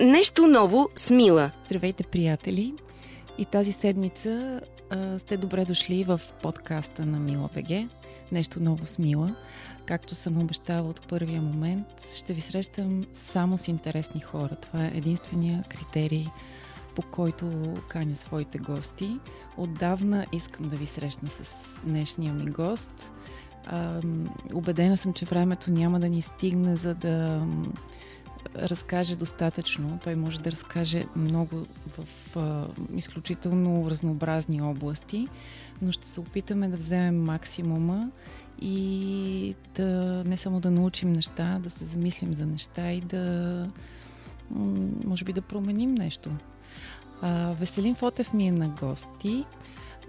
Нещо ново с Мила. Здравейте, приятели! И тази седмица а, сте добре дошли в подкаста на Мила БГ. Нещо ново с Мила. Както съм обещала от първия момент, ще ви срещам само с интересни хора. Това е единствения критерий, по който каня своите гости. Отдавна искам да ви срещна с днешния ми гост. Убедена съм, че времето няма да ни стигне, за да разкаже достатъчно. Той може да разкаже много в а, изключително разнообразни области, но ще се опитаме да вземем максимума и да не само да научим неща, да се замислим за неща и да може би да променим нещо. А, Веселин Фотев ми е на гости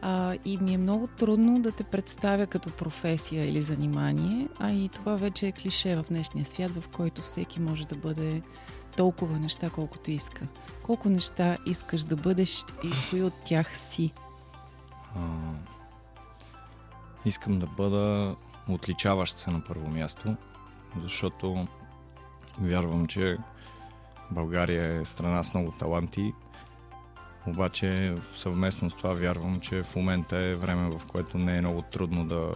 а, и ми е много трудно да те представя като професия или занимание, а и това вече е клише в днешния свят, в който всеки може да бъде толкова неща, колкото иска. Колко неща искаш да бъдеш и кои от тях си? А, искам да бъда отличаващ се на първо място, защото вярвам, че България е страна с много таланти обаче съвместно с това вярвам, че в момента е време, в което не е много трудно да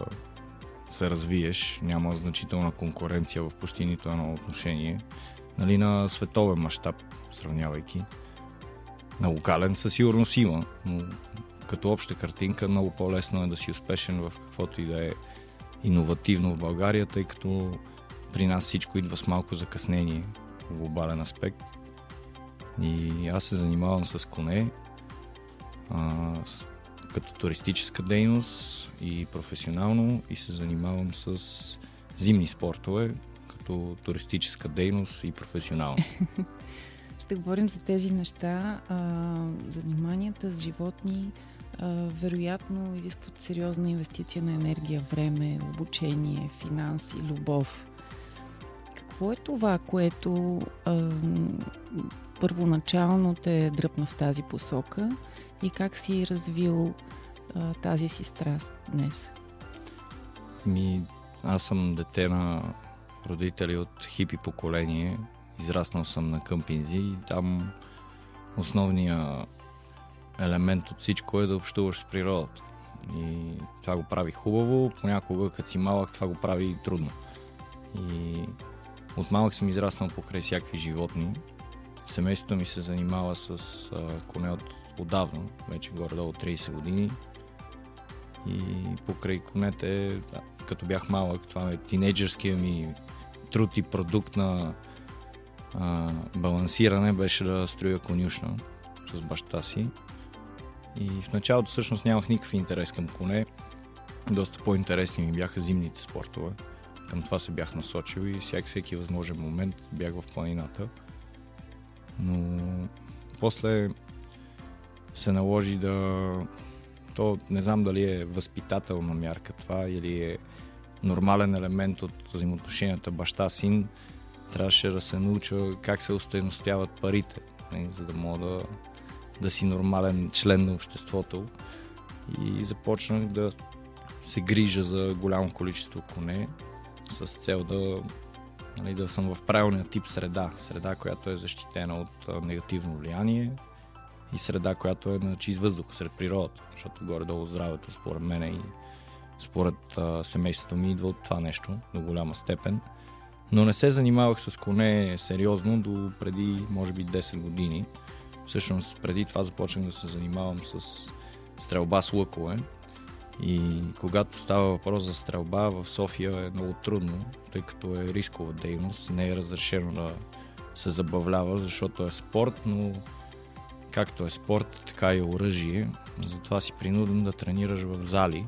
се развиеш. Няма значителна конкуренция в почти нито едно отношение. Нали, на световен мащаб, сравнявайки. На локален със сигурност има, но като обща картинка много по-лесно е да си успешен в каквото и да е иновативно в България, тъй като при нас всичко идва с малко закъснение в глобален аспект – и аз се занимавам с коне, а, с, като туристическа дейност и професионално и се занимавам с зимни спортове, като туристическа дейност и професионално. Ще говорим за тези неща. А, заниманията с животни а, вероятно изискват сериозна инвестиция на енергия, време, обучение, финанси, любов. Какво е това, което а, първоначално те дръпна в тази посока и как си развил а, тази си страст днес? Ми, аз съм дете на родители от хипи поколение. Израснал съм на къмпинзи и там основният елемент от всичко е да общуваш с природата. И това го прави хубаво, понякога като си малък това го прави трудно. И от малък съм израснал покрай всякакви животни Семейството ми се занимава с а, коне от отдавна, вече горе-долу 30 години. И покрай конете, да, като бях малък, това е тинейджърския ми труд и продукт на а, балансиране беше да строя конюшна с баща си. И в началото всъщност нямах никакъв интерес към коне. Доста по-интересни ми бяха зимните спортове. Към това се бях насочил и всяк всеки възможен момент бях в планината. Но после се наложи да... То не знам дали е възпитателна мярка това или е нормален елемент от взаимоотношенията баща-син. Трябваше да се науча как се устойностяват парите, нали, за да мога да, да си нормален член на обществото. И започнах да се грижа за голямо количество коне с цел да нали, да съм в правилния тип среда. Среда, която е защитена от негативно влияние и среда, която е на чист въздух сред природата, защото горе-долу здравето, според мен и според а, семейството ми идва от това нещо до голяма степен. Но не се занимавах с коне сериозно до преди, може би, 10 години. Всъщност, преди това започнах да се занимавам с стрелба с лъкове и когато става въпрос за стрелба в София е много трудно, тъй като е рискова дейност, не е разрешено да се забавлява, защото е спорт, но както е спорт, така и оръжие. Затова си принуден да тренираш в зали.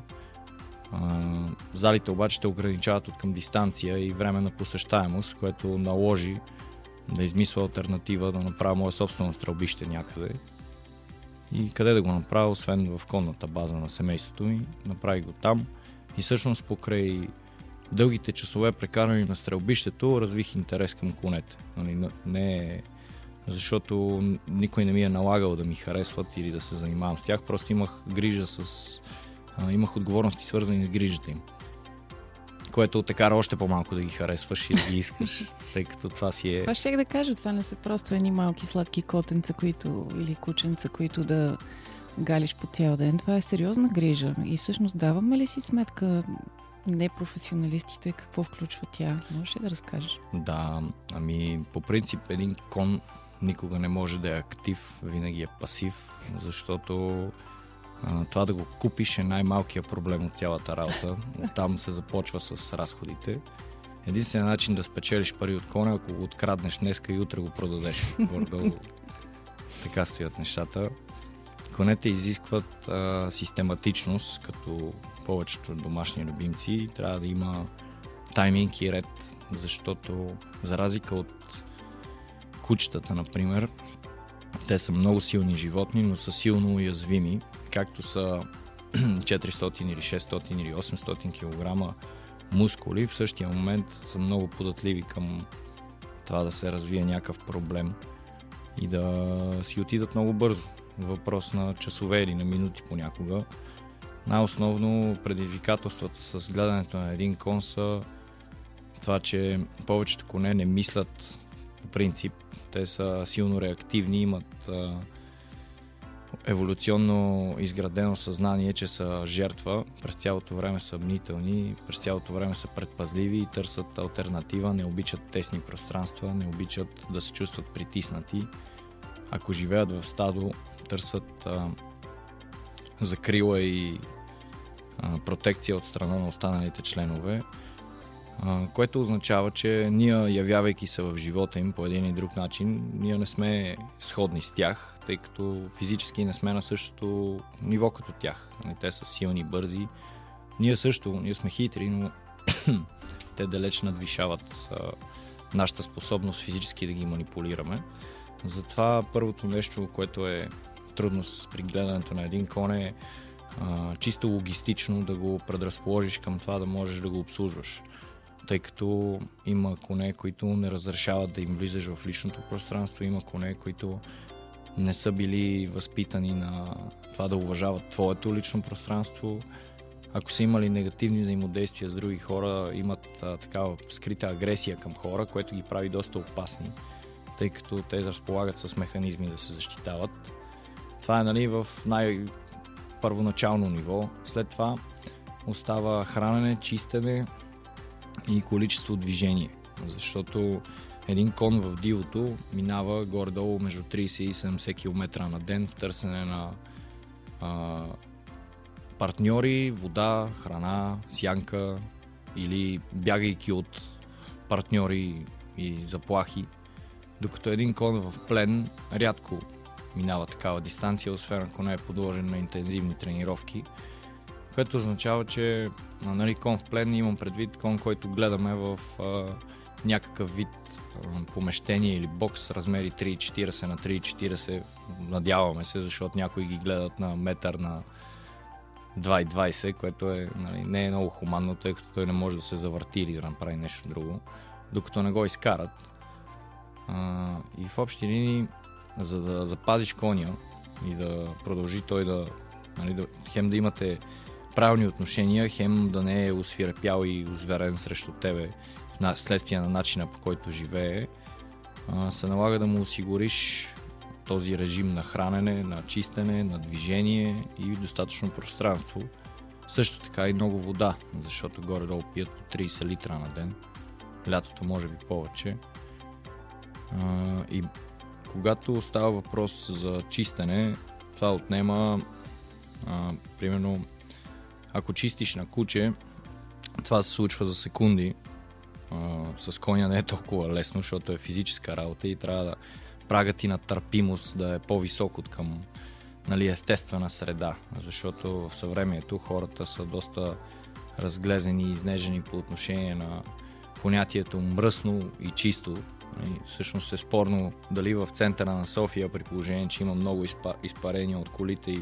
Залите обаче те ограничават от към дистанция и време на посещаемост, което наложи да измисля альтернатива да направя мое собствено стрелбище някъде и къде да го направя, освен в конната база на семейството ми. Направих го там и всъщност покрай дългите часове прекарани на стрелбището развих интерес към конете. Нали, не е защото никой не ми е налагал да ми харесват или да се занимавам с тях, просто имах грижа с... Имах отговорности свързани с грижата им. което те кара още по-малко да ги харесваш и да ги искаш, тъй като това си е... Това ще да кажа, това не са просто едни малки сладки котенца, които, или кученца, които да галиш по цял ден. Това е сериозна грижа. И всъщност даваме ли си сметка непрофесионалистите какво включва тя? Можеш ли да разкажеш? Да, ами по принцип един кон никога не може да е актив, винаги е пасив, защото това да го купиш е най-малкият проблем от цялата работа. Оттам се започва с разходите. Единственият начин да спечелиш пари от коня, ако го откраднеш днеска и утре го продадеш. Гордо, така стоят нещата. Конете изискват а, систематичност, като повечето домашни любимци. Трябва да има тайминг и ред, защото за разлика от кучетата, например, те са много силни животни, но са силно уязвими, както са 400 или 600 или 800 кг мускули, в същия момент са много податливи към това да се развие някакъв проблем и да си отидат много бързо. Въпрос на часове или на минути понякога. Най-основно предизвикателствата с гледането на един кон са това, че повечето коне не мислят по принцип. Те са силно реактивни, имат а, еволюционно изградено съзнание, че са жертва. През цялото време са мнителни, през цялото време са предпазливи и търсят альтернатива, не обичат тесни пространства, не обичат да се чувстват притиснати. Ако живеят в стадо, търсят а, закрила и а, протекция от страна на останалите членове, което означава, че ние, явявайки се в живота им по един или друг начин, ние не сме сходни с тях, тъй като физически не сме на същото ниво като тях. Нали, те са силни, бързи. Ние също, ние сме хитри, но те далеч надвишават нашата способност физически да ги манипулираме. Затова първото нещо, което е трудност при гледането на един кон е а, чисто логистично да го предразположиш към това да можеш да го обслужваш. Тъй като има коне, които не разрешават да им влизаш в личното пространство, има коне, които не са били възпитани на това да уважават твоето лично пространство. Ако са имали негативни взаимодействия с други хора, имат а, такава скрита агресия към хора, което ги прави доста опасни, тъй като те разполагат с механизми да се защитават. Това е нали, в най-първоначално ниво. След това остава хранене, чистене и количество движение. Защото един кон в дивото минава горе-долу между 30 и 70 км на ден в търсене на а, партньори, вода, храна, сянка или бягайки от партньори и заплахи. Докато един кон в плен рядко минава такава дистанция, освен ако не е подложен на интензивни тренировки, което означава, че нали, кон в плен имам предвид кон, който гледаме в а, някакъв вид а, помещение или бокс размери 3,40 на 3,40. Надяваме се, защото някои ги гледат на метър на 2,20, което е, нали, не е много хуманно, тъй като той не може да се завърти или да направи нещо друго, докато не го изкарат. А, и в общи линии за да запазиш коня и да продължи той да, нали, да хем да имате правилни отношения, хем да не е усвирепял и озверен срещу тебе следствие на начина по който живее, се налага да му осигуриш този режим на хранене, на чистене, на движение и достатъчно пространство. Също така и много вода, защото горе-долу пият по 30 литра на ден. Лятото може би повече. И когато става въпрос за чистене, това отнема, примерно, ако чистиш на куче, това се случва за секунди. А, с коня не е толкова лесно, защото е физическа работа и трябва да прагът и на търпимост да е по-висок от към нали, естествена среда, защото в съвремието хората са доста разглезени и изнежени по отношение на понятието мръсно и чисто, и всъщност е спорно дали в центъра на София, при положение, че има много изпарения от колите и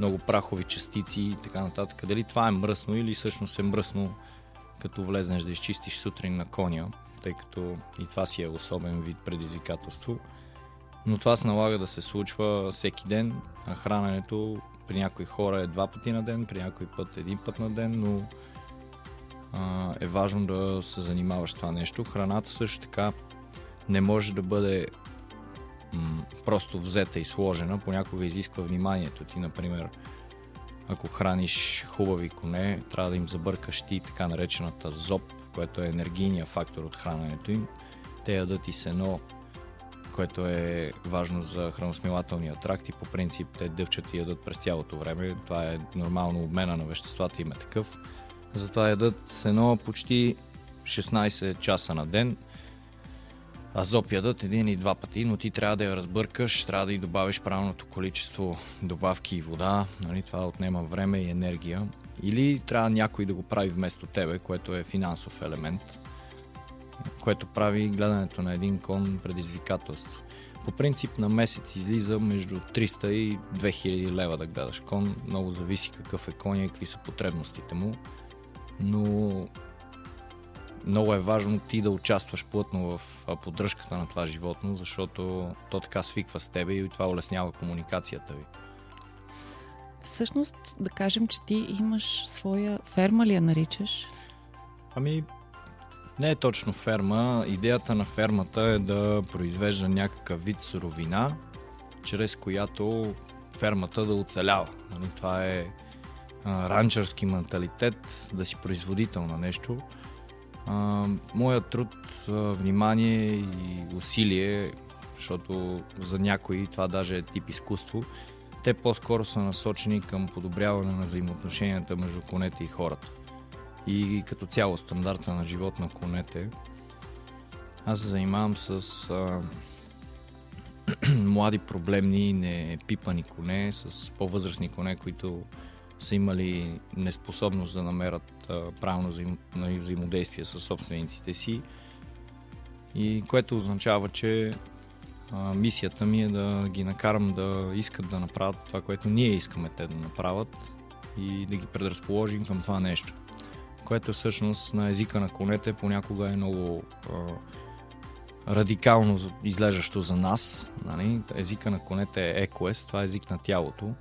много прахови частици и така нататък, дали това е мръсно или всъщност е мръсно като влезнеш да изчистиш сутрин на коня, тъй като и това си е особен вид предизвикателство. Но това се налага да се случва всеки ден, а храненето при някои хора е два пъти на ден, при някой път един път на ден, но а, е важно да се занимаваш това нещо. Храната също така не може да бъде м- просто взета и сложена, понякога изисква вниманието ти, например, ако храниш хубави коне, трябва да им забъркаш ти така наречената зоб, което е енергийния фактор от храненето им. Те ядат и сено, което е важно за храносмилателния тракт и по принцип те дъвчат и ядат през цялото време. Това е нормално обмена на веществата им е такъв. Затова ядат сено почти 16 часа на ден. Азоп ядат един и два пъти, но ти трябва да я разбъркаш, трябва да й добавиш правилното количество добавки и вода. Нали? Това отнема време и енергия. Или трябва някой да го прави вместо тебе, което е финансов елемент, което прави гледането на един кон предизвикателство. По принцип на месец излиза между 300 и 2000 лева да гледаш кон. Много зависи какъв е коня и какви са потребностите му. Но много е важно ти да участваш плътно в поддръжката на това животно, защото то така свиква с тебе и това улеснява комуникацията ви. Всъщност, да кажем, че ти имаш своя ферма ли я наричаш? Ами, не е точно ферма. Идеята на фермата е да произвежда някакъв вид суровина, чрез която фермата да оцелява. Нали, това е а, ранчерски менталитет, да си производител на нещо. Моят труд, а, внимание и усилие, защото за някои това даже е тип изкуство, те по-скоро са насочени към подобряване на взаимоотношенията между конете и хората. И като цяло стандарта на живот на конете. Аз се занимавам с а, млади проблемни, непипани коне, с по-възрастни коне, които са имали неспособност да намерят правилно взаим, нали, взаимодействие с собствениците си. И което означава, че а, мисията ми е да ги накарам да искат да направят това, което ние искаме те да направят и да ги предразположим към това нещо. Което всъщност на езика на конете понякога е много а, радикално излежащо за нас. Нали? Езика на конете е екоес, това е език на тялото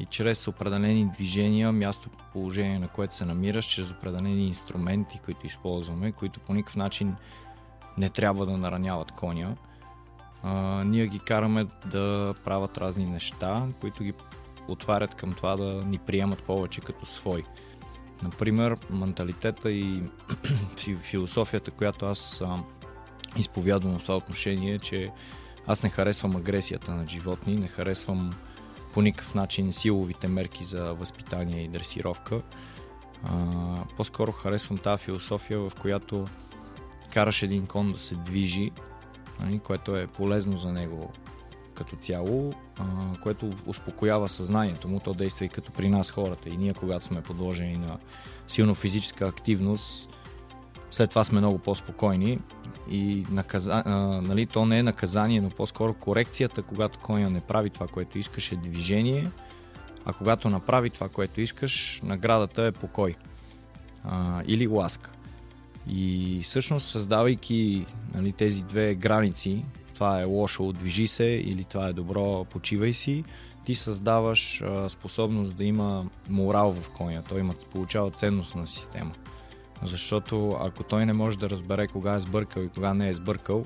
и чрез определени движения, място, положение на което се намираш, чрез определени инструменти, които използваме, които по никакъв начин не трябва да нараняват коня, а, ние ги караме да правят разни неща, които ги отварят към това да ни приемат повече като свой. Например, менталитета и философията, която аз а, изповядвам в това отношение, че аз не харесвам агресията на животни, не харесвам по никакъв начин силовите мерки за възпитание и дресировка. А, по-скоро харесвам тази философия, в която караш един кон да се движи, нали, което е полезно за него като цяло, което успокоява съзнанието му. То действа и като при нас хората. И ние, когато сме подложени на силно физическа активност, след това сме много по-спокойни и наказа... а, нали, то не е наказание, но по-скоро корекцията, когато коня не прави това, което искаш е движение, а когато направи това, което искаш, наградата е покой а, или ласка. И всъщност създавайки нали, тези две граници, това е лошо, движи се или това е добро, почивай си, ти създаваш а, способност да има морал в коня, той има, получава ценностна система. Защото ако той не може да разбере кога е сбъркал и кога не е сбъркал,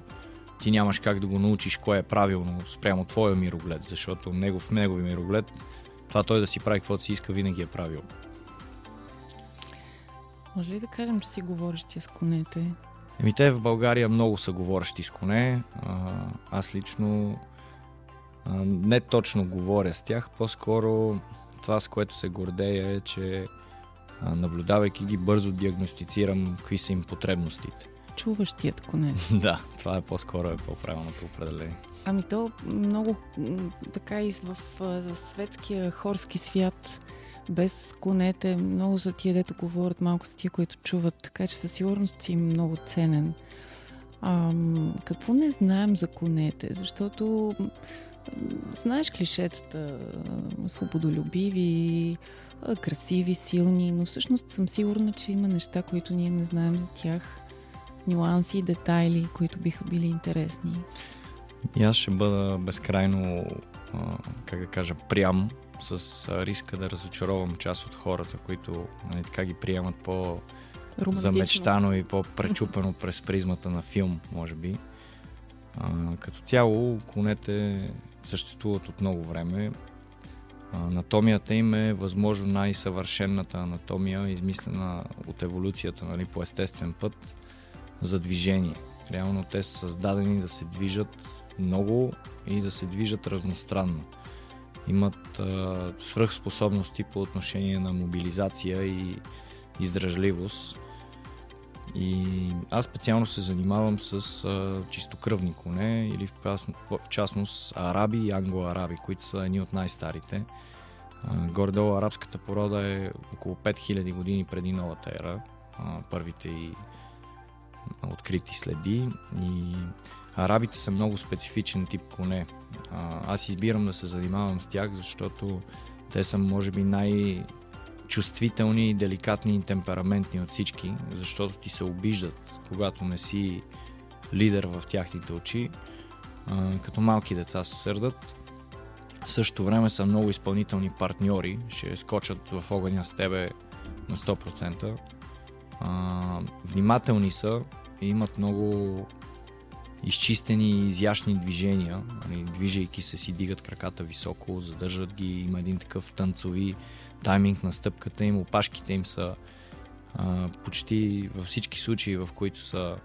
ти нямаш как да го научиш кое е правилно спрямо твоя мироглед, защото негов, негови мироглед, това той да си прави каквото си иска, винаги е правил. Може ли да кажем, че си говорещи с конете? Еми те в България много са говорещи с коне. А, аз лично а, не точно говоря с тях, по-скоро това с което се гордея е, че наблюдавайки ги, бързо диагностицирам какви са им потребностите. Чуващият коне. да, това е по-скоро е по-правилното определение. Ами то много така и в за светския хорски свят без конете, много за тия, дето говорят, малко с тия, които чуват, така че със сигурност си много ценен. А, какво не знаем за конете? Защото знаеш клишетата, свободолюбиви, красиви, силни, но всъщност съм сигурна, че има неща, които ние не знаем за тях, нюанси и детайли, които биха били интересни. И аз ще бъда безкрайно, как да кажа, прям с риска да разочаровам част от хората, които нали, така ги приемат по Романтично. замечтано и по-пречупено през призмата на филм, може би. А, като цяло, конете съществуват от много време. Анатомията им е възможно най-съвършенната анатомия, измислена от еволюцията нали, по естествен път за движение. Реално те са създадени да се движат много и да се движат разностранно. Имат а, свръхспособности по отношение на мобилизация и издръжливост. И аз специално се занимавам с а, чистокръвни коне или в, в частност араби и англо-араби, които са едни от най-старите. Гордо арабската порода е около 5000 години преди новата ера. А, първите и открити следи и арабите са много специфичен тип коне. А, аз избирам да се занимавам с тях, защото те са може би най- чувствителни, деликатни и темпераментни от всички, защото ти се обиждат, когато не си лидер в тяхните очи. Като малки деца се сърдат. В същото време са много изпълнителни партньори, ще скочат в огъня с тебе на 100%. А, внимателни са и имат много изчистени и изящни движения. Нали, движейки се си дигат краката високо, задържат ги, има един такъв танцови тайминг на стъпката им, опашките им са а, почти във всички случаи, в които са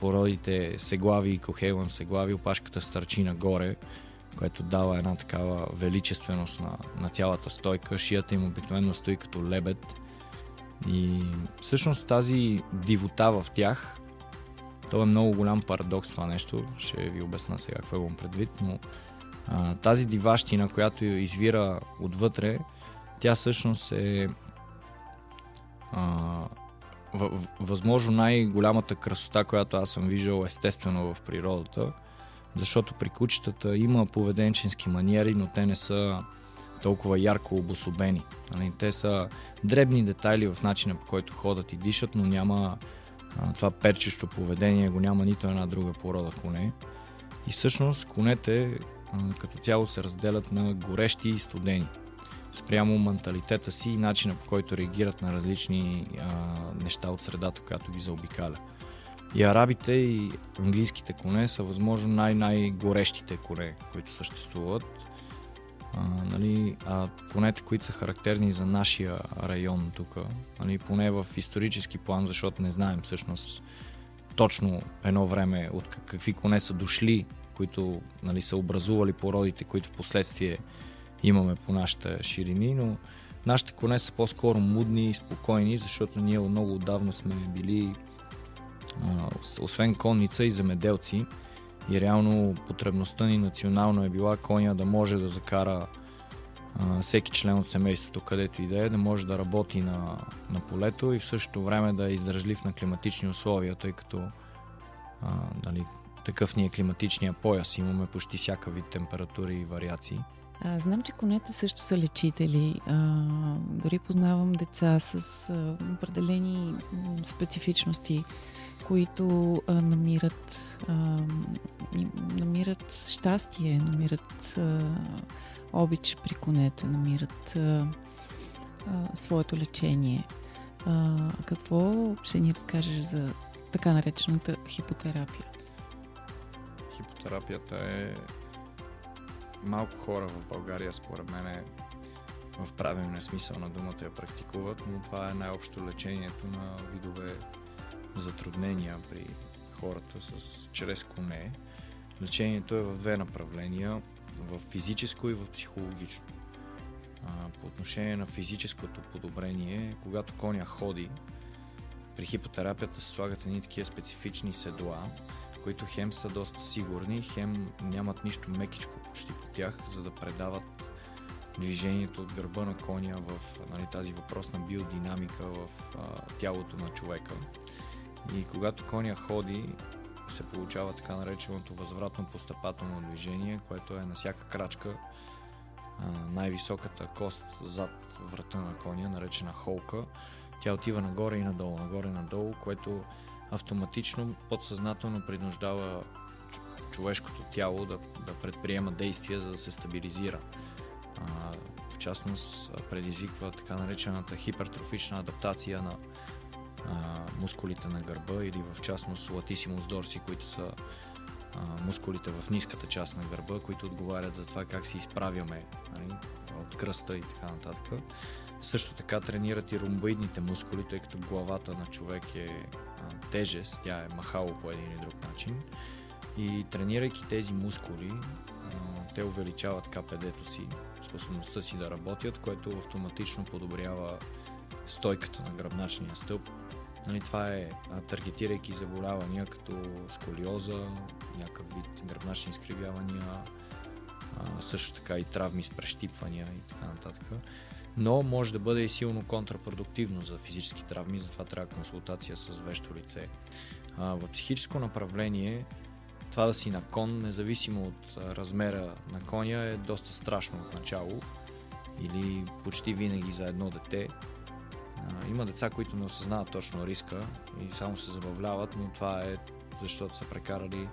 породите сеглави и кохейлан сеглави, опашката стърчи нагоре, което дава една такава величественост на, на цялата стойка. Шията им обикновено стои като лебед. И всъщност тази дивота в тях, то е много голям парадокс това нещо, ще ви обясна сега какво имам предвид, но а, тази диващина, която извира отвътре, тя всъщност е а, възможно най-голямата красота, която аз съм виждал естествено в природата, защото при кучетата има поведенчески маниери, но те не са толкова ярко обособени. Нали? Те са дребни детайли в начина по който ходят и дишат, но няма това перчещо поведение, го няма нито една друга порода коне. И всъщност конете като цяло се разделят на горещи и студени спрямо менталитета си и начина по който реагират на различни а, неща от средата, която ги заобикаля. И арабите и английските коне са възможно най-най-горещите коне, които съществуват. А, нали, а конете, които са характерни за нашия район тук, нали, поне в исторически план, защото не знаем всъщност точно едно време от какви коне са дошли, които нали, са образували породите, които в последствие имаме по нашите ширини, но нашите коне са по-скоро мудни и спокойни, защото ние много отдавна сме били освен конница и земеделци и реално потребността ни национално е била коня да може да закара всеки член от семейството, където и да е, да може да работи на, на полето и в същото време да е издържлив на климатични условия, тъй като а, дали, такъв ни е климатичния пояс. Имаме почти всякакви температури и вариации. А, знам, че конете също са лечители. А, дори познавам деца с а, определени специфичности, които а, намират, а, намират щастие, намират а, обич при конете, намират а, а, своето лечение. А, какво ще ни разкажеш за така наречената хипотерапия? Хипотерапията е малко хора в България, според мен, в правилния смисъл на думата я практикуват, но това е най-общо лечението на видове затруднения при хората с, чрез коне. Лечението е в две направления в физическо и в психологично. По отношение на физическото подобрение, когато коня ходи, при хипотерапията се слагат едни такива специфични седла, които хем са доста сигурни, хем нямат нищо мекичко почти по тях, за да предават движението от гърба на коня в нали, тази въпросна биодинамика в а, тялото на човека. И когато коня ходи, се получава така нареченото възвратно постъпателно движение, което е на всяка крачка а, най-високата кост зад врата на коня, наречена холка. Тя отива нагоре и надолу, нагоре и надолу, което автоматично, подсъзнателно принуждава човешкото тяло да, да предприема действия, за да се стабилизира. А, в частност, предизвиква така наречената хипертрофична адаптация на а, мускулите на гърба или в частност латисимус дорси, които са а, мускулите в ниската част на гърба, които отговарят за това как се изправяме нали, от кръста и така нататък. Също така тренират и ромбоидните мускули, тъй като главата на човек е а, тежест, тя е махало по един или друг начин. И тренирайки тези мускули, те увеличават КПД-то си, способността си да работят, което автоматично подобрява стойката на гръбначния стълб. Нали, това е таргетирайки заболявания като сколиоза, някакъв вид гръбначни изкривявания, също така и травми с прещипвания и така нататък. Но може да бъде и силно контрапродуктивно за физически травми, затова трябва консултация с вещо лице. В психическо направление това да си на кон, независимо от размера на коня, е доста страшно от начало или почти винаги за едно дете. Има деца, които не осъзнават точно риска и само се забавляват, но това е защото са прекарали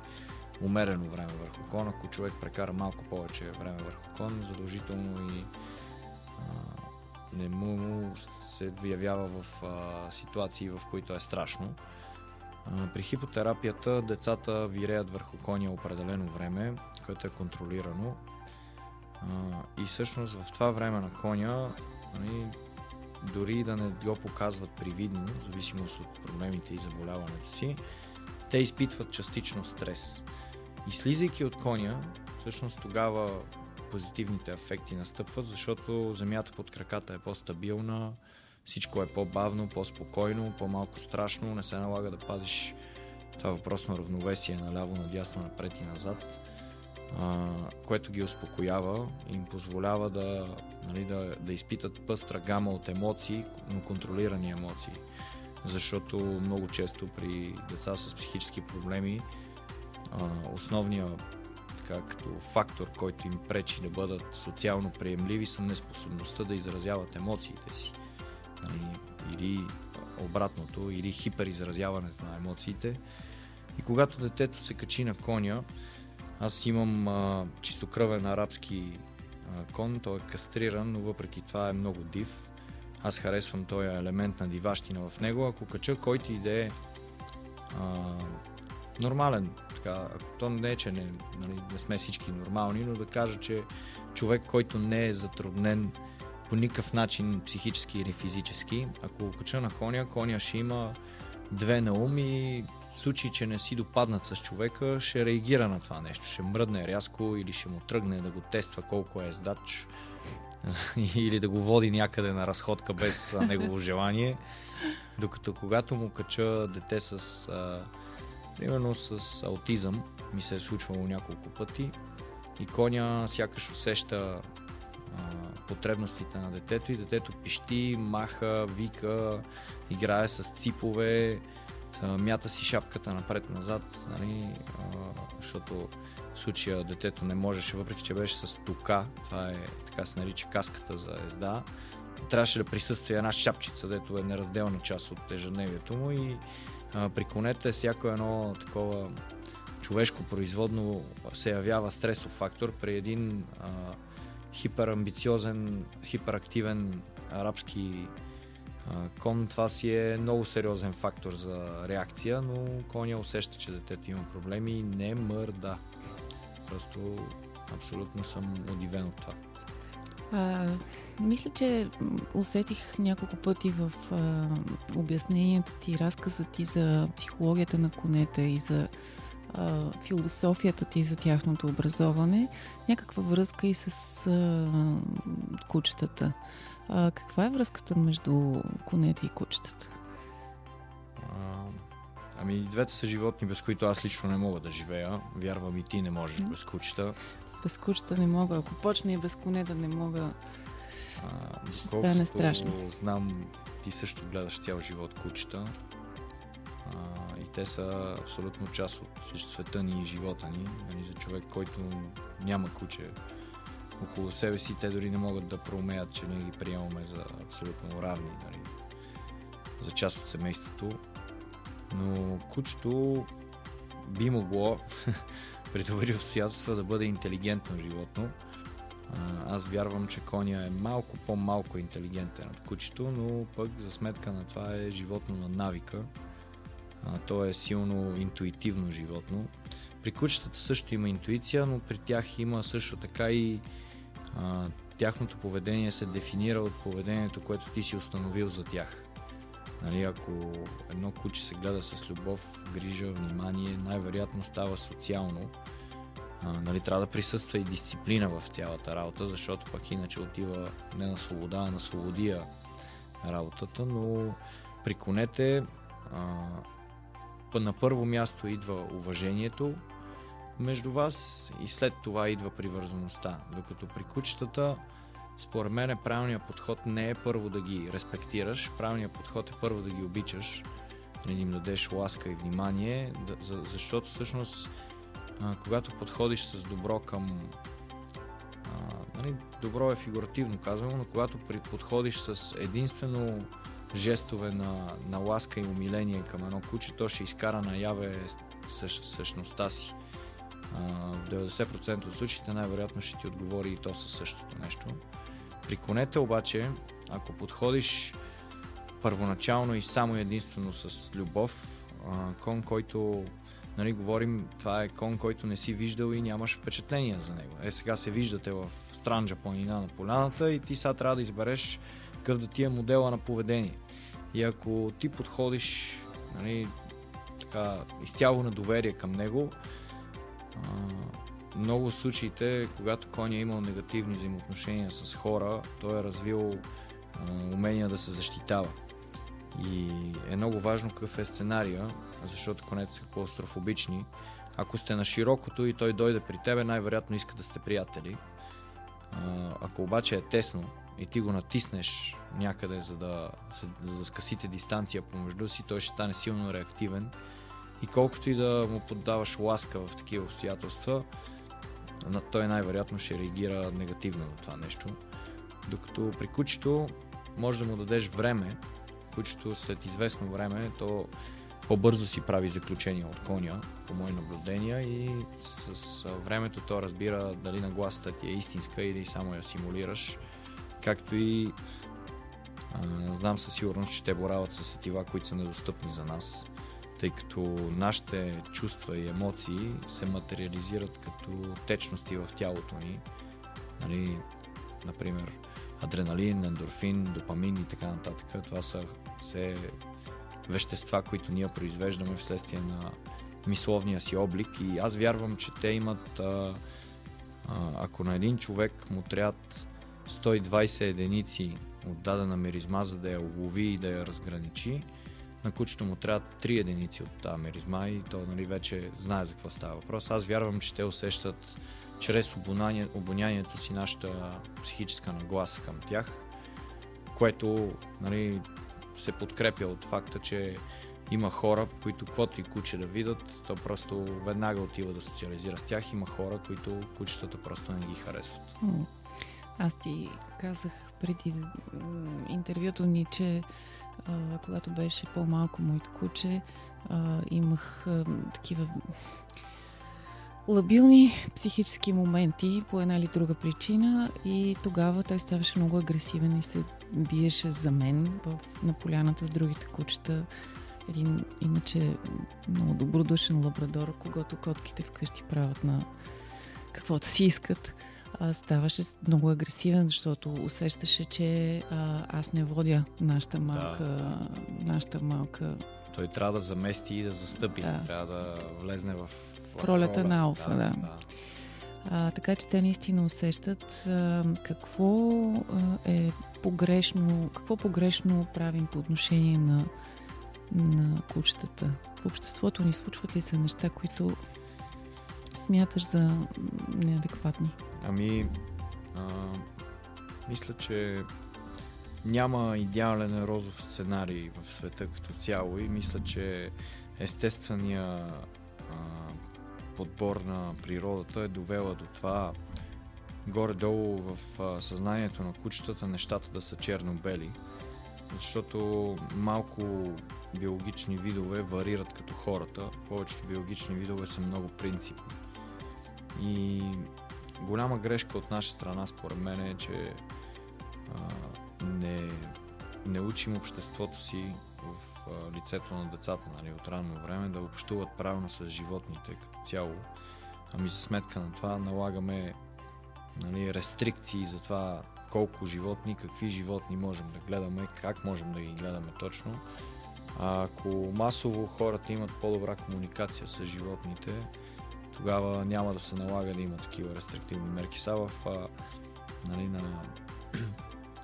умерено време върху кон. Ако човек прекара малко повече време върху кон, задължително и не му се явява в а, ситуации, в които е страшно. При хипотерапията децата виреят върху коня определено време, което е контролирано. И всъщност в това време на коня, нали, дори да не го показват привидно, в зависимост от проблемите и заболяването си, те изпитват частично стрес. И слизайки от коня, всъщност тогава позитивните ефекти настъпват, защото земята под краката е по-стабилна, всичко е по-бавно, по-спокойно, по-малко страшно, не се налага да пазиш това въпрос на равновесие наляво, надясно, напред и назад, а, което ги успокоява и им позволява да, нали, да, да изпитат пъстра гама от емоции, но контролирани емоции. Защото много често при деца с психически проблеми а, основният така, като фактор, който им пречи да бъдат социално приемливи, са неспособността да изразяват емоциите си нали, или обратното, или хиперизразяването на емоциите. И когато детето се качи на коня, аз имам а, чистокръвен арабски а, кон, той е кастриран, но въпреки това е много див. Аз харесвам този елемент на диващина в него. Ако кача който иде а, нормален, така, то не е, че не, нали, не сме всички нормални, но да кажа, че човек, който не е затруднен по никакъв начин психически или физически. Ако кача на коня, коня ще има две на ум и в случай, че не си допаднат с човека, ще реагира на това нещо. Ще мръдне рязко или ще му тръгне да го тества колко е ездач или да го води някъде на разходка без негово желание. Докато когато му кача дете с а, примерно с аутизъм, ми се е случвало няколко пъти и коня сякаш усеща потребностите на детето и детето пищи, маха, вика, играе с ципове, мята си шапката напред-назад, нали, защото в случая детето не можеше, въпреки че беше с тука, това е така се нарича каската за езда, трябваше да присъства една шапчица, дето е неразделна част от ежедневието му и при конете всяко едно такова човешко производно се явява стресов фактор при един а, хиперамбициозен, хиперактивен арабски кон, това си е много сериозен фактор за реакция, но коня усеща, че детето има проблеми и не мърда. Просто абсолютно съм удивен от това. А, мисля, че усетих няколко пъти в а, обясненията ти, разказа ти за психологията на конете и за а, философията ти за тяхното образоване, някаква връзка и с а, кучетата. А, каква е връзката между конете и кучетата? А, ами, двете са животни, без които аз лично не мога да живея. Вярвам и ти не можеш mm. без кучета. Без кучета не мога. Ако почне и без коне да не мога, а, ще стане страшно. Знам, ти също гледаш цял живот кучета и те са абсолютно част от света ни и живота ни. Нали, за човек, който няма куче около себе си, те дори не могат да проумеят, че ние ги приемаме за абсолютно равни, нали, за част от семейството. Но кучето би могло при добри обстоятелства да бъде интелигентно животно. Аз вярвам, че коня е малко по-малко интелигентен от кучето, но пък за сметка на това е животно на навика. А, то е силно интуитивно животно. При кучетата също има интуиция, но при тях има също така и а, тяхното поведение се дефинира от поведението, което ти си установил за тях. Нали, ако едно куче се гледа с любов, грижа, внимание, най-вероятно става социално. А, нали, трябва да присъства и дисциплина в цялата работа, защото пък иначе отива не на свобода, а на свободия работата, но при конете а, на първо място идва уважението между вас и след това идва привързаността. Докато при кучетата според мен правилният подход не е първо да ги респектираш, правилният подход е първо да ги обичаш, да им дадеш ласка и внимание, защото всъщност когато подходиш с добро към нали, добро е фигуративно казано, но когато подходиш с единствено жестове на, на ласка и умиление към едно куче, то ще изкара наяве същ, същността си. В 90% от случаите най-вероятно ще ти отговори и то със същото нещо. При конете обаче, ако подходиш първоначално и само единствено с любов, кон, който, нали, говорим, това е кон, който не си виждал и нямаш впечатление за него. Е, сега се виждате в странджа планина на поляната и ти сега трябва да избереш какъв да ти е модела на поведение. И ако ти подходиш нали, така, изцяло на доверие към него, много случаите, когато коня е имал негативни взаимоотношения с хора, той е развил умения да се защитава. И е много важно какъв е сценария, защото конете са клаустрофобични. Ако сте на широкото и той дойде при тебе, най-вероятно иска да сте приятели. Ако обаче е тесно и ти го натиснеш някъде, за да, за да скъсите дистанция помежду си, той ще стане силно реактивен. И колкото и да му поддаваш ласка в такива обстоятелства, той най-вероятно ще реагира негативно на това нещо. Докато при кучето може да му дадеш време, кучето след известно време, то по-бързо си прави заключения от коня, по мои наблюдения и с времето то разбира дали нагласата ти е истинска или само я симулираш. Както и а, знам със сигурност, че те борават с сетива, които са недостъпни за нас тъй като нашите чувства и емоции се материализират като течности в тялото ни. Нали, например, адреналин, ендорфин, допамин и така нататък. Това са все вещества, които ние произвеждаме вследствие на мисловния си облик и аз вярвам, че те имат а, а, ако на един човек му трябват 120 единици от дадена миризма, за да я улови и да я разграничи, на кучето му трябва три единици от тази миризма и то нали, вече знае за какво става въпрос. Аз вярвам, че те усещат чрез обоняние, обонянието си нашата психическа нагласа към тях, което нали, се подкрепя от факта, че има хора, които каквото и куче да видят, то просто веднага отива да социализира с тях. Има хора, които кучетата просто не ги харесват. Аз ти казах преди интервюто ни, че а, когато беше по-малко моето куче, а, имах а, такива лабилни психически моменти по една или друга причина и тогава той ставаше много агресивен и се биеше за мен в, на поляната с другите кучета. Един иначе много добродушен лабрадор, когато котките вкъщи правят на каквото си искат а, ставаше много агресивен, защото усещаше, че а, аз не водя нашата малка, да. нашата малка... Той трябва да замести и да застъпи. Да. Трябва да влезне в, в ролята на алфа, да. да. да. А, така че те наистина усещат а, какво а, е погрешно, какво погрешно правим по отношение на, на кучетата. В обществото ни случват ли се неща, които смяташ за неадекватни? Ами, а, мисля, че няма идеален розов сценарий в света като цяло и мисля, че естествения а, подбор на природата е довела до това горе-долу в съзнанието на кучетата нещата да са черно-бели, защото малко биологични видове варират като хората, повечето биологични видове са много принципни. И голяма грешка от наша страна, според мен, е, че а, не, не учим обществото си в лицето на децата нали, от ранно време да общуват правилно с животните като цяло. Ами за сметка на това налагаме нали, рестрикции за това колко животни, какви животни можем да гледаме, как можем да ги гледаме точно. А ако масово хората имат по-добра комуникация с животните, тогава няма да се налага да има такива рестриктивни мерки. Са в, а, нали, на,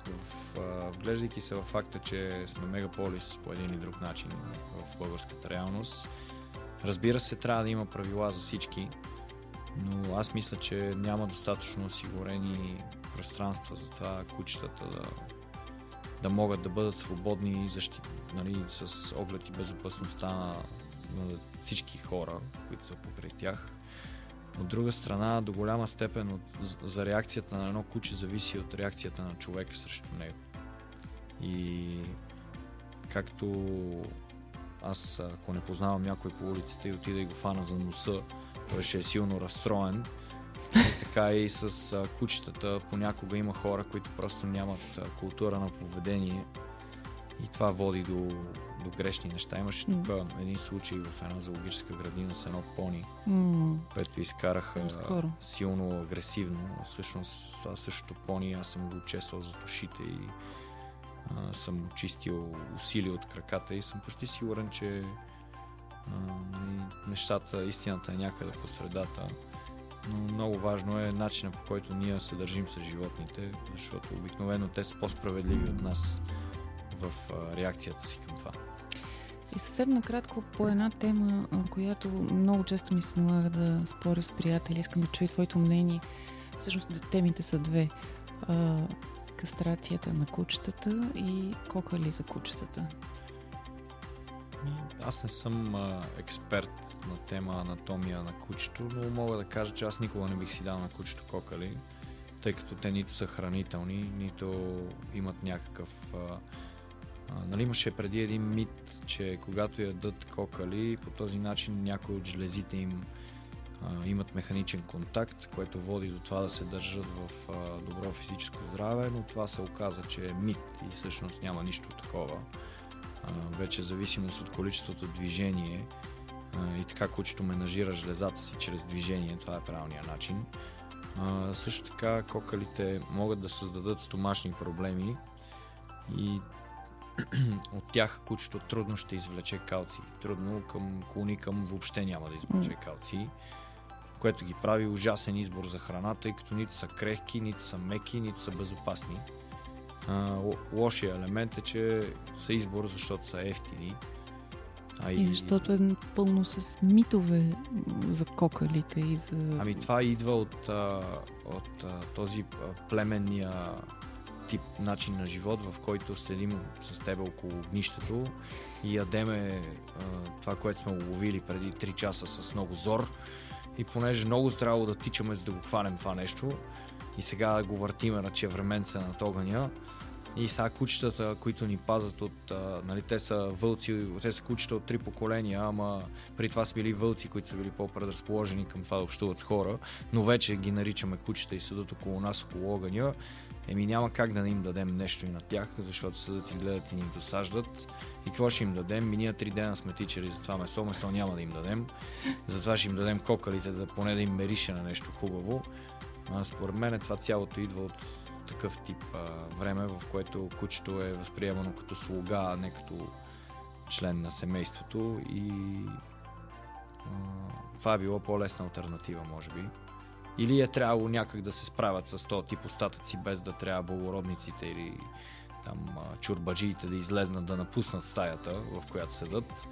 в, а, вглеждайки се в факта, че сме мегаполис по един или друг начин в българската реалност, разбира се, трябва да има правила за всички, но аз мисля, че няма достатъчно осигурени пространства за това кучетата да, да могат да бъдат свободни и защит, нали, с оглед и безопасността на, на всички хора, които са покрай тях. От друга страна, до голяма степен от, за реакцията на едно куче зависи от реакцията на човека срещу него. И както аз, ако не познавам някой по улицата и отида и го фана за носа, той ще е силно разстроен. И така и с а, кучетата понякога има хора, които просто нямат а, култура на поведение и това води до, до грешни неща. Имаше М. тук един случай в една зоологическа градина с едно пони, М, което изкараха Скоро. силно агресивно. Всъщност това същото пони аз съм го чесал за ушите и а, съм очистил усилия от краката и съм почти сигурен, че а, нали, нещата, истината е някъде по средата. Но много важно е начинът по който ние се държим с животните, защото обикновено те са по-справедливи от нас в реакцията си към това. И съвсем накратко по една тема, която много често ми се налага да споря с приятели, искам да чуя твоето мнение. Всъщност темите са две. А, кастрацията на кучетата и кокали за кучетата. Ми, Аз не съм а, експерт на тема анатомия на кучето, но мога да кажа, че аз никога не бих си дал на кучето кокали, тъй като те нито са хранителни, нито имат някакъв... А, нали имаше преди един мит, че когато ядат кокали, по този начин някои от железите им а, имат механичен контакт, което води до това да се държат в а, добро физическо здраве, но това се оказа, че е мит и всъщност няма нищо такова а, вече зависимост от количеството движение а, и така кучето менажира железата си чрез движение, това е правилният начин. А, също така кокалите могат да създадат стомашни проблеми и от тях кучето трудно ще извлече калци. Трудно към клони към въобще няма да извлече калци, което ги прави ужасен избор за храна, тъй като нито са крехки, нито са меки, нито са безопасни. А, ло- лошия елемент е, че са избор, защото са ефтини. А И защото е пълно с митове за кокалите и за... Ами това идва от, от а, този племенния тип начин на живот, в който седим с тебе около огнището и ядеме а, това, което сме уловили преди 3 часа с много зор. И понеже много здраво да тичаме за да го хванем това нещо и сега го въртиме на чевременце над огъня, и сега кучетата, които ни пазят от... Нали, те са вълци, те са кучета от три поколения, ама при това са били вълци, които са били по-предразположени към това да общуват с хора, но вече ги наричаме кучета и седат около нас, около огъня. Еми няма как да не им дадем нещо и на тях, защото седат и гледат и ни досаждат. И какво ще им дадем? Ми ние три дена сме тичали за това месо, месо няма да им дадем. Затова ще им дадем кокалите, да поне да им мерише на нещо хубаво. А, според мен това цялото идва от такъв тип а, време, в което кучето е възприемано като слуга, а не като член на семейството и а, това е било по-лесна альтернатива, може би. Или е трябвало някак да се справят с този тип остатъци, без да трябва благородниците или там чурбаджиите да излезнат да напуснат стаята, в която седат.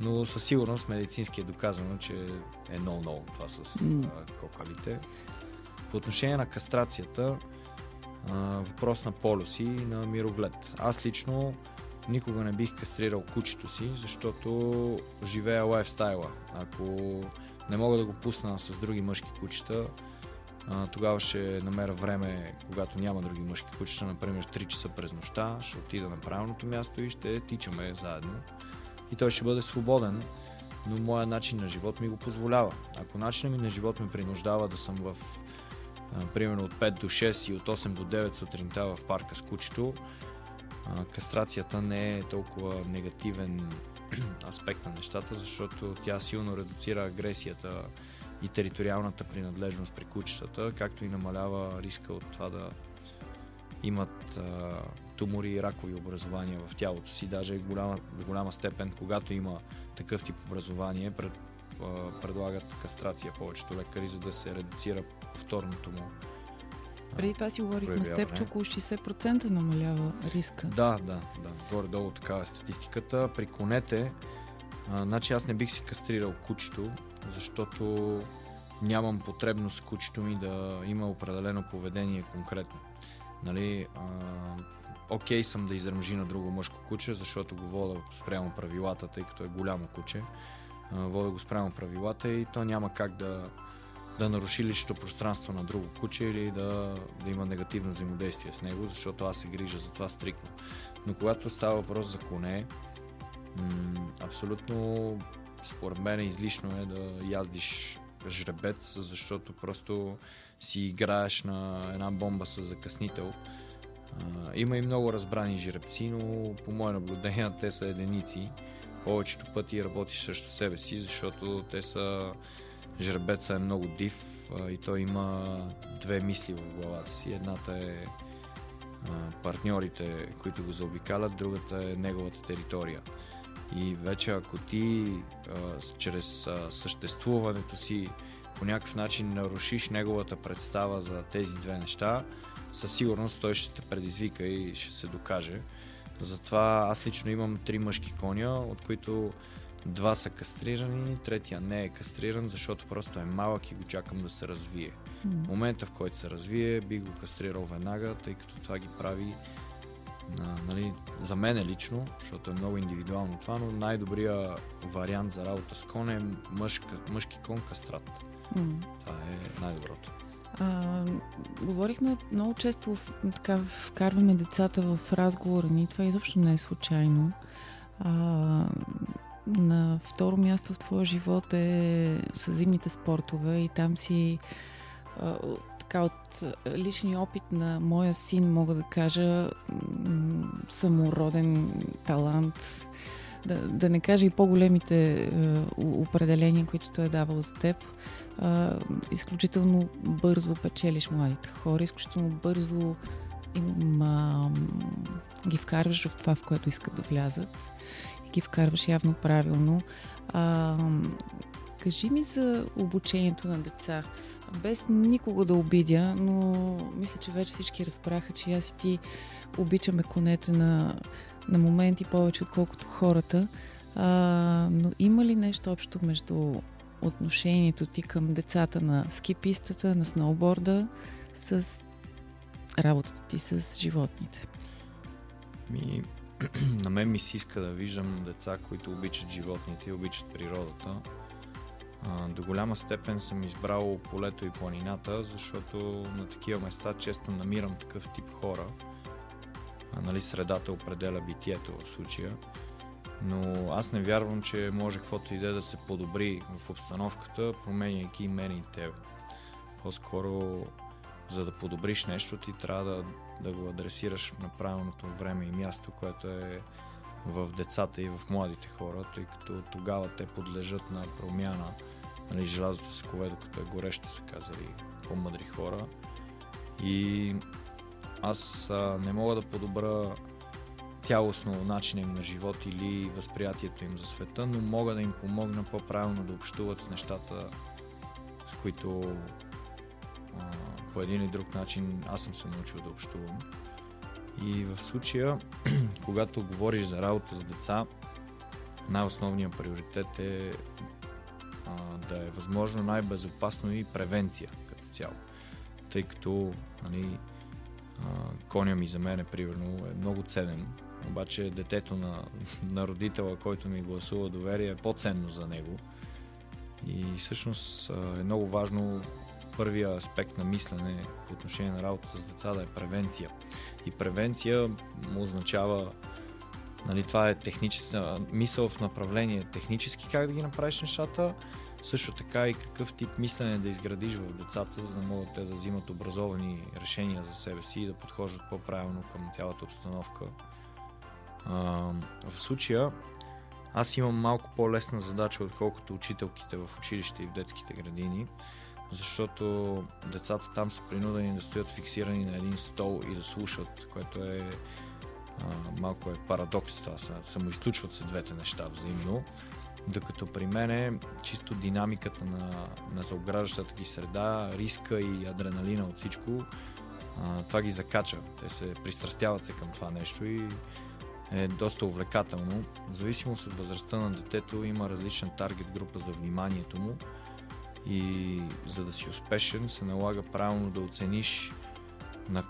Но със сигурност медицински е доказано, че е много-много това с а, кокалите. По отношение на кастрацията, въпрос на полюси и на мироглед. Аз лично никога не бих кастрирал кучето си, защото живея лайфстайла. Ако не мога да го пусна с други мъжки кучета, тогава ще намеря време, когато няма други мъжки кучета, например 3 часа през нощта, ще отида на правилното място и ще тичаме заедно. И той ще бъде свободен, но моя начин на живот ми го позволява. Ако начинът ми на живот ме принуждава да съм в а, примерно от 5 до 6 и от 8 до 9 сутринта в парка с кучето, кастрацията не е толкова негативен аспект на нещата, защото тя силно редуцира агресията и териториалната принадлежност при кучетата, както и намалява риска от това да имат а, тумори и ракови образования в тялото си. Даже голяма, в голяма степен, когато има такъв тип образование, пред, а, предлагат кастрация повечето лекари, за да се редуцира повторното му. Преди това си говорихме с теб, че около 60% намалява риска. Да, да, да. Горе-долу такава е статистиката. При конете, а, значи аз не бих си кастрирал кучето, защото нямам потребност кучето ми да има определено поведение конкретно. Нали, а, окей съм да изръмжи на друго мъжко куче, защото го вода спрямо правилата, тъй като е голямо куче. А, вода го спрямо правилата и то няма как да, да наруши личното пространство на друго куче или да, да има негативно взаимодействие с него, защото аз се грижа за това стрикно. Но когато става въпрос за коне, м- абсолютно според мен излишно е да яздиш жребец, защото просто си играеш на една бомба с закъснител. Има и много разбрани жеребци, но по мое наблюдение те са единици. Повечето пъти работиш срещу себе си, защото те са жребеца е много див а, и той има две мисли в главата си. Едната е а, партньорите, които го заобикалят, другата е неговата територия. И вече ако ти а, чрез а, съществуването си по някакъв начин нарушиш неговата представа за тези две неща, със сигурност той ще те предизвика и ще се докаже. Затова аз лично имам три мъжки коня, от които два са кастрирани, третия не е кастриран, защото просто е малък и го чакам да се развие. В момента, в който се развие, би го кастрирал веднага, тъй като това ги прави а, нали, за мен е лично, защото е много индивидуално това, но най-добрият вариант за работа с кон е мъжка, мъжки кон кастрат. М. Това е най-доброто. А, говорихме много често, така вкарваме децата в разговора ни. Това изобщо не е случайно. А, на второ място в твоя живот е са зимните спортове и там си така от личния опит на моя син мога да кажа самороден талант. Да, да не кажа и по-големите у- определения, които той е давал за теб а, изключително бързо печелиш младите хора, изключително бързо им, а, ги вкарваш в това, в което искат да влязат ги вкарваш явно правилно. А, кажи ми за обучението на деца. Без никого да обидя, но мисля, че вече всички разбраха, че аз и ти обичаме конете на, на моменти повече, отколкото хората. А, но има ли нещо общо между отношението ти към децата на скипистата, на сноуборда, с работата ти с животните? Ми, на мен ми се иска да виждам деца, които обичат животните и обичат природата. До голяма степен съм избрал полето и планината, защото на такива места често намирам такъв тип хора. Нали, средата определя битието в случая. Но аз не вярвам, че може каквото и да е да се подобри в обстановката, променяйки мен и теб. По-скоро, за да подобриш нещо, ти трябва да, да го адресираш на правилното време и място, което е в децата и в младите хора, тъй като тогава те подлежат на промяна. Нали, желязото се кове, докато е горещо, са казали по-мъдри хора. И аз а, не мога да подобра цялостно начина им на живот или възприятието им за света, но мога да им помогна по-правилно да общуват с нещата, с които по един или друг начин аз съм се научил да общувам. И в случая, когато говориш за работа с деца, най-основният приоритет е а, да е възможно най-безопасно и превенция като цяло. Тъй като нали, коня ми за мен примерно е много ценен, обаче детето на, на родителя, който ми гласува доверие е по-ценно за него. И всъщност е много важно първия аспект на мислене по отношение на работа с деца да е превенция. И превенция му означава нали, това е техническа мисъл в направление технически как да ги направиш нещата, също така и какъв тип мислене да изградиш в децата, за да могат те да взимат образовани решения за себе си и да подхождат по-правилно към цялата обстановка. А, в случая аз имам малко по-лесна задача, отколкото учителките в училище и в детските градини, защото децата там са принудени да стоят фиксирани на един стол и да слушат, което е а, малко е парадокс това, самоизключват се двете неща взаимно. Докато при мен е чисто динамиката на, на заобграждащата ги среда, риска и адреналина от всичко, а, това ги закача. Те се пристрастяват се към това нещо и е доста увлекателно. В зависимост от възрастта на детето има различна таргет група за вниманието му и за да си успешен се налага правилно да оцениш на,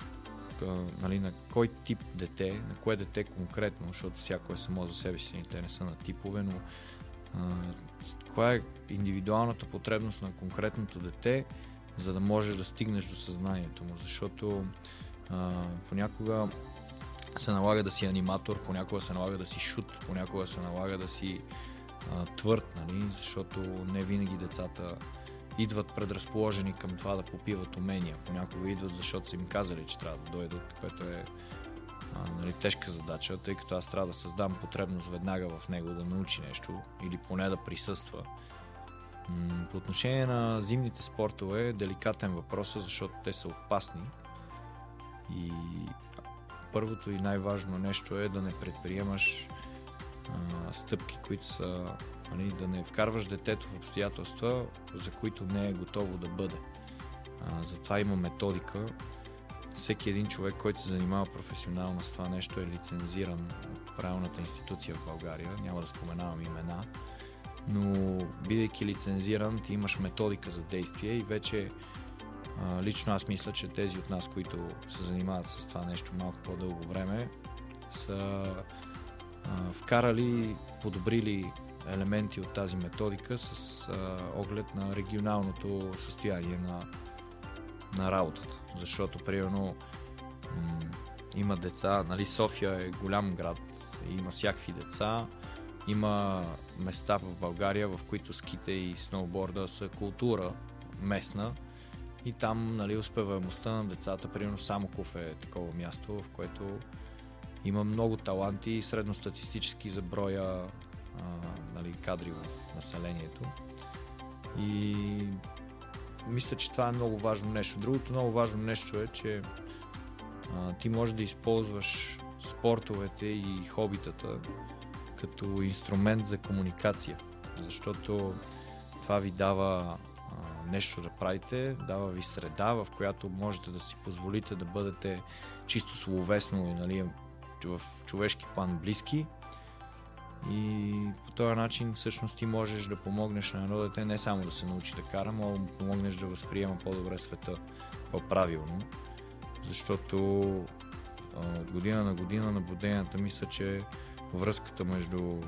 нали, на кой тип дете, на кое дете конкретно, защото всяко е само за себе си, те не са на типове, но коя е индивидуалната потребност на конкретното дете, за да можеш да стигнеш до съзнанието му, защото а, понякога се налага да си аниматор, понякога се налага да си шут, понякога се налага да си а, твърд, нали? защото не винаги децата идват предразположени към това да попиват умения. Понякога идват, защото са им казали, че трябва да дойдат, което е а, нали, тежка задача, тъй като аз трябва да създам потребност веднага в него да научи нещо или поне да присъства. М- по отношение на зимните спортове е деликатен въпрос, защото те са опасни и първото и най-важно нещо е да не предприемаш а, стъпки, които са нали, да не вкарваш детето в обстоятелства, за които не е готово да бъде. А, затова има методика. Всеки един човек, който се занимава професионално с това нещо е лицензиран от правилната институция в България. Няма да споменавам имена. Но бидейки лицензиран, ти имаш методика за действие и вече а, лично аз мисля, че тези от нас, които се занимават с това нещо малко по-дълго време, са а, вкарали, подобрили елементи от тази методика с а, оглед на регионалното състояние на, на работата. Защото, примерно, м- има деца, нали, София е голям град, има всякакви деца, има места в България, в които ските и сноуборда са култура местна и там нали, успеваемостта на децата, примерно Самоков е такова място, в което има много таланти и средностатистически за броя а, нали, кадри в населението. И мисля, че това е много важно нещо. Другото много важно нещо е, че а, ти можеш да използваш спортовете и хобитата като инструмент за комуникация, защото това ви дава а, нещо да правите, дава ви среда, в която можете да си позволите да бъдете чисто словесно нали, в човешки план близки и по този начин всъщност ти можеш да помогнеш на едно дете не само да се научи да кара, но да помогнеш да възприема по-добре света, по-правилно. Защото година на година наблюденията мисля, че връзката между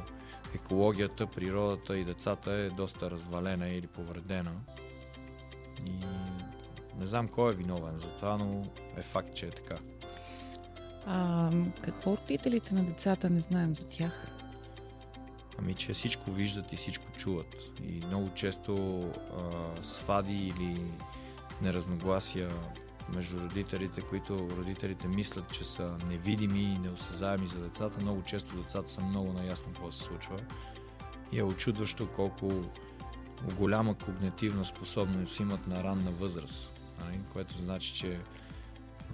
екологията, природата и децата е доста развалена или повредена. И не знам кой е виновен за това, но е факт, че е така. А, какво родителите на децата не знаем за тях? Ами, че всичко виждат и всичко чуват. И много често а, свади или неразногласия между родителите, които родителите мислят, че са невидими и неосъзаеми за децата. Много често децата са много наясно какво се случва. И е очудващо колко голяма когнитивна способност имат на ранна възраст. Нали? Което значи, че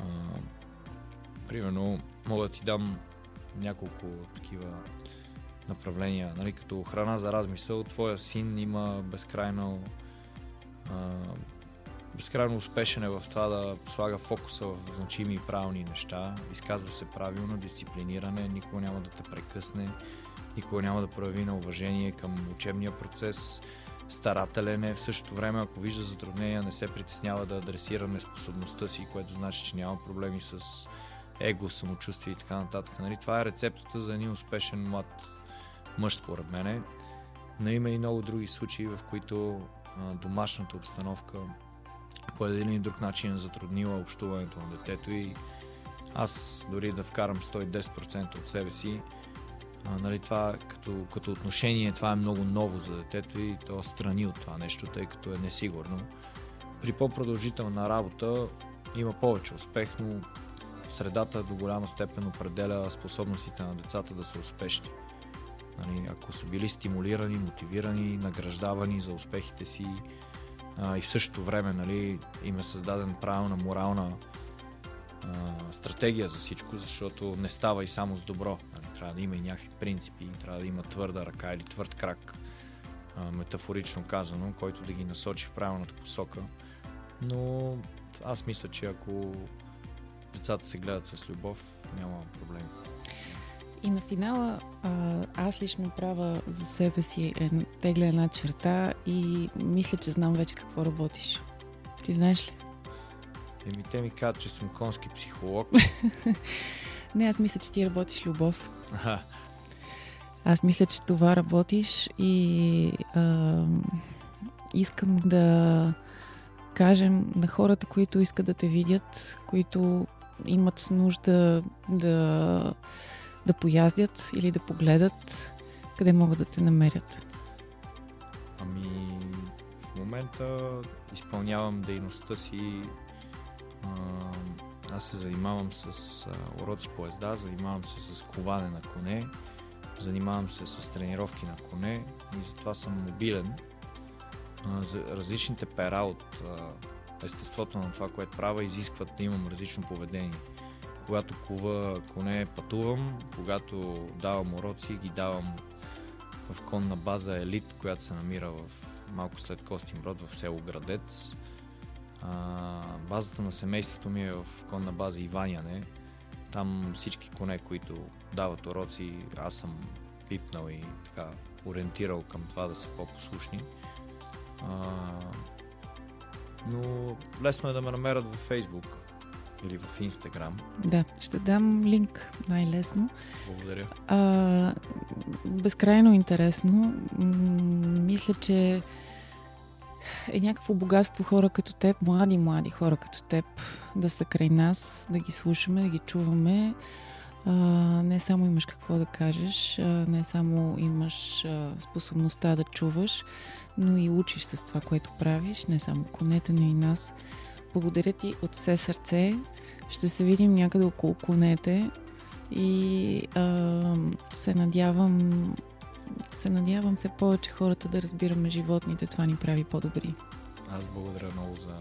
а, примерно мога да ти дам няколко такива направления, нали, като храна за размисъл, твоя син има безкрайно а, безкрайно успешен е в това да слага фокуса в значими и правилни неща, изказва се правилно, дисциплиниране, никога няма да те прекъсне, никога няма да прояви на уважение към учебния процес, старателен е, в същото време, ако вижда затруднения, не се притеснява да адресира неспособността си, което значи, че няма проблеми с его, самочувствие и така нататък. Нали? Това е рецептата за един успешен млад мъж, според мене. Но има и много други случаи, в които а, домашната обстановка по един или друг начин е затруднила общуването на детето и аз дори да вкарам 110% от себе си, А, нали, това като, като отношение, това е много ново за детето и то страни от това нещо, тъй като е несигурно. При по-продължителна работа има повече успех, но средата до голяма степен определя способностите на децата да са успешни. Нали, ако са били стимулирани, мотивирани, награждавани за успехите си а, и в същото време нали, им е създаден правилна морална а, стратегия за всичко, защото не става и само с добро. Нали, трябва да има и някакви принципи, трябва да има твърда ръка или твърд крак, а, метафорично казано, който да ги насочи в правилната посока. Но аз мисля, че ако децата се гледат с любов, няма проблем. И на финала аз лично правя за себе си една, тегля една черта и мисля, че знам вече какво работиш. Ти знаеш ли? Еми, те ми казват, че съм конски психолог. Не, аз мисля, че ти работиш любов. Аз мисля, че това работиш и а, искам да кажем на хората, които искат да те видят, които имат нужда да, да пояздят или да погледат, къде могат да те намерят? Ами, в момента изпълнявам дейността си. Аз се занимавам с уроци по езда, занимавам се с коване на коне, занимавам се с тренировки на коне и затова съм мобилен. За различните пера от естеството на това, което правя, изискват да имам различно поведение. Когато кува коне пътувам, когато давам уроци, ги давам в конна база Елит, която се намира в малко след Костин Брод в село Градец. А, базата на семейството ми е в конна база Иваняне. Там всички коне, които дават уроци, аз съм пипнал и така ориентирал към това да са по-послушни. А, но лесно е да ме намерят във Facebook или в Instagram. Да, ще дам линк най-лесно. Благодаря. А, безкрайно интересно. мисля, че е някакво богатство хора като теб, млади, млади хора като теб, да са край нас, да ги слушаме, да ги чуваме. А, не само имаш какво да кажеш, а, не само имаш а, способността да чуваш, но и учиш с това, което правиш, не само конете, но и нас. Благодаря ти от все сърце. Ще се видим някъде около конете и а, се надявам се надявам все повече хората да разбираме животните. Това ни прави по-добри. Аз благодаря много за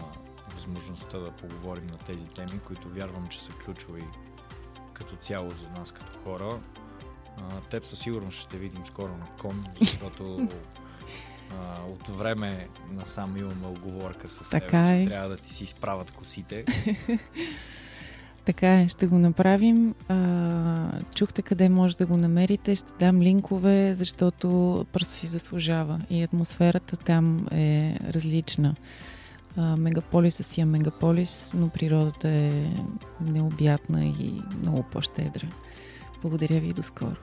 възможността да поговорим на тези теми, които вярвам, че са ключови като цяло за нас като хора. А, теб със сигурност ще видим скоро на кон, защото а, от време насам имаме оговорка с така теб, е. че трябва да ти си изправят косите. Така е, ще го направим. А, чухте къде може да го намерите. Ще дам линкове, защото просто си заслужава. И атмосферата там е различна. А, мегаполиса си е мегаполис, но природата е необятна и много по-щедра. Благодаря ви и до скоро.